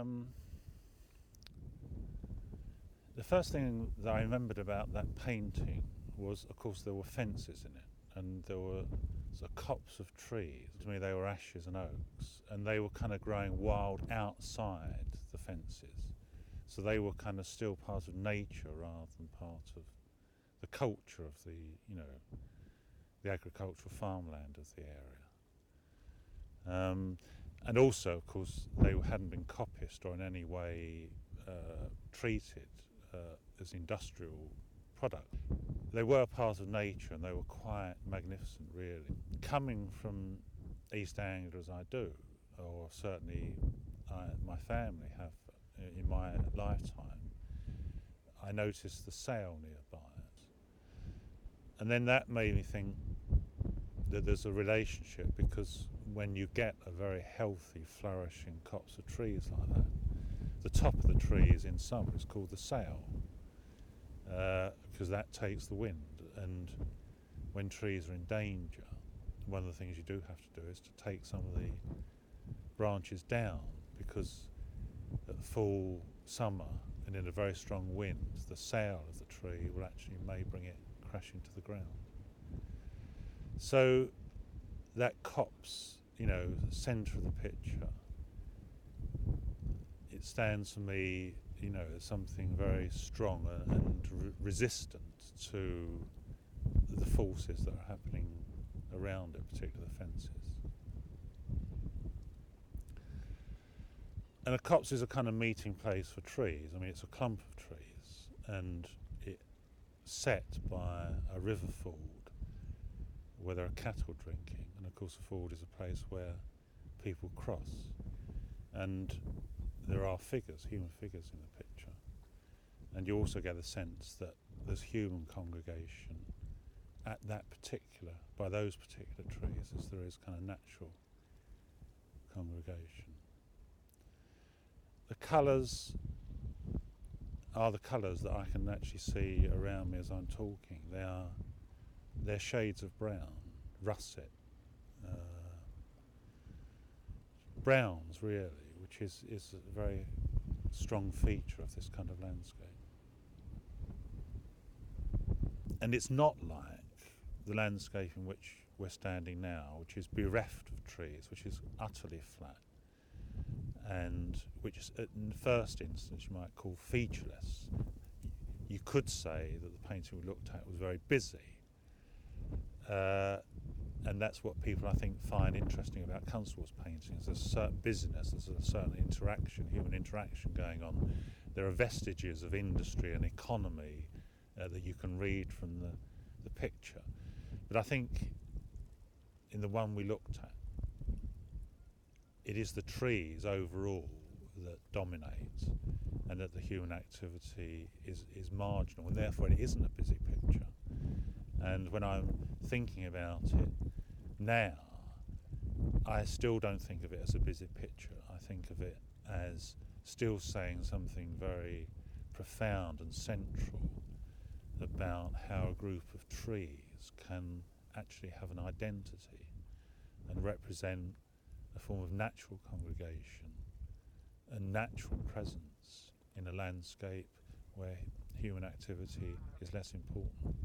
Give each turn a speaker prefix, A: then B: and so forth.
A: Um, the first thing that I remembered about that painting was, of course, there were fences in it, and there were sort of copse of trees. To me, they were ashes and oaks, and they were kind of growing wild outside the fences. So they were kind of still part of nature rather than part of the culture of the, you know, the agricultural farmland of the area. Um, and also, of course, they hadn't been coppiced or in any way uh, treated uh, as industrial product. They were part of nature and they were quite magnificent, really. Coming from East Anglia as I do, or certainly I, my family have in my lifetime, I noticed the sail nearby. And then that made me think that there's a relationship because when you get a very healthy, flourishing copse of trees like that, the top of the tree is in summer, it's called the sail because uh, that takes the wind. And when trees are in danger, one of the things you do have to do is to take some of the branches down because at full summer and in a very strong wind, the sail of the tree will actually may bring it crashing to the ground. So that copse, you know, centre of the picture, it stands for me you know, as something very strong and re- resistant to the forces that are happening around it, particularly the fences. And a copse is a kind of meeting place for trees. I mean, it's a clump of trees, and it's set by a river ford where there are cattle drinking. And of course, a ford is a place where people cross. And there are figures, human figures in the picture. And you also get a sense that there's human congregation at that particular, by those particular trees, as there is kind of natural congregation. The colours are the colours that I can actually see around me as I'm talking. They are they're shades of brown, russet, uh, browns really, which is, is a very strong feature of this kind of landscape. And it's not like the landscape in which we're standing now, which is bereft of trees, which is utterly flat, and which, the first instance, you might call featureless. You could say that the painting we looked at was very busy. Uh, and that's what people I think find interesting about Constable's paintings. There's a certain busyness, there's a certain interaction, human interaction going on. There are vestiges of industry and economy uh, that you can read from the, the picture. But I think in the one we looked at, it is the trees overall that dominate and that the human activity is, is marginal and therefore it isn't a busy picture. And when I'm thinking about it now, I still don't think of it as a busy picture. I think of it as still saying something very profound and central about how a group of trees can actually have an identity and represent a form of natural congregation, a natural presence in a landscape where human activity is less important.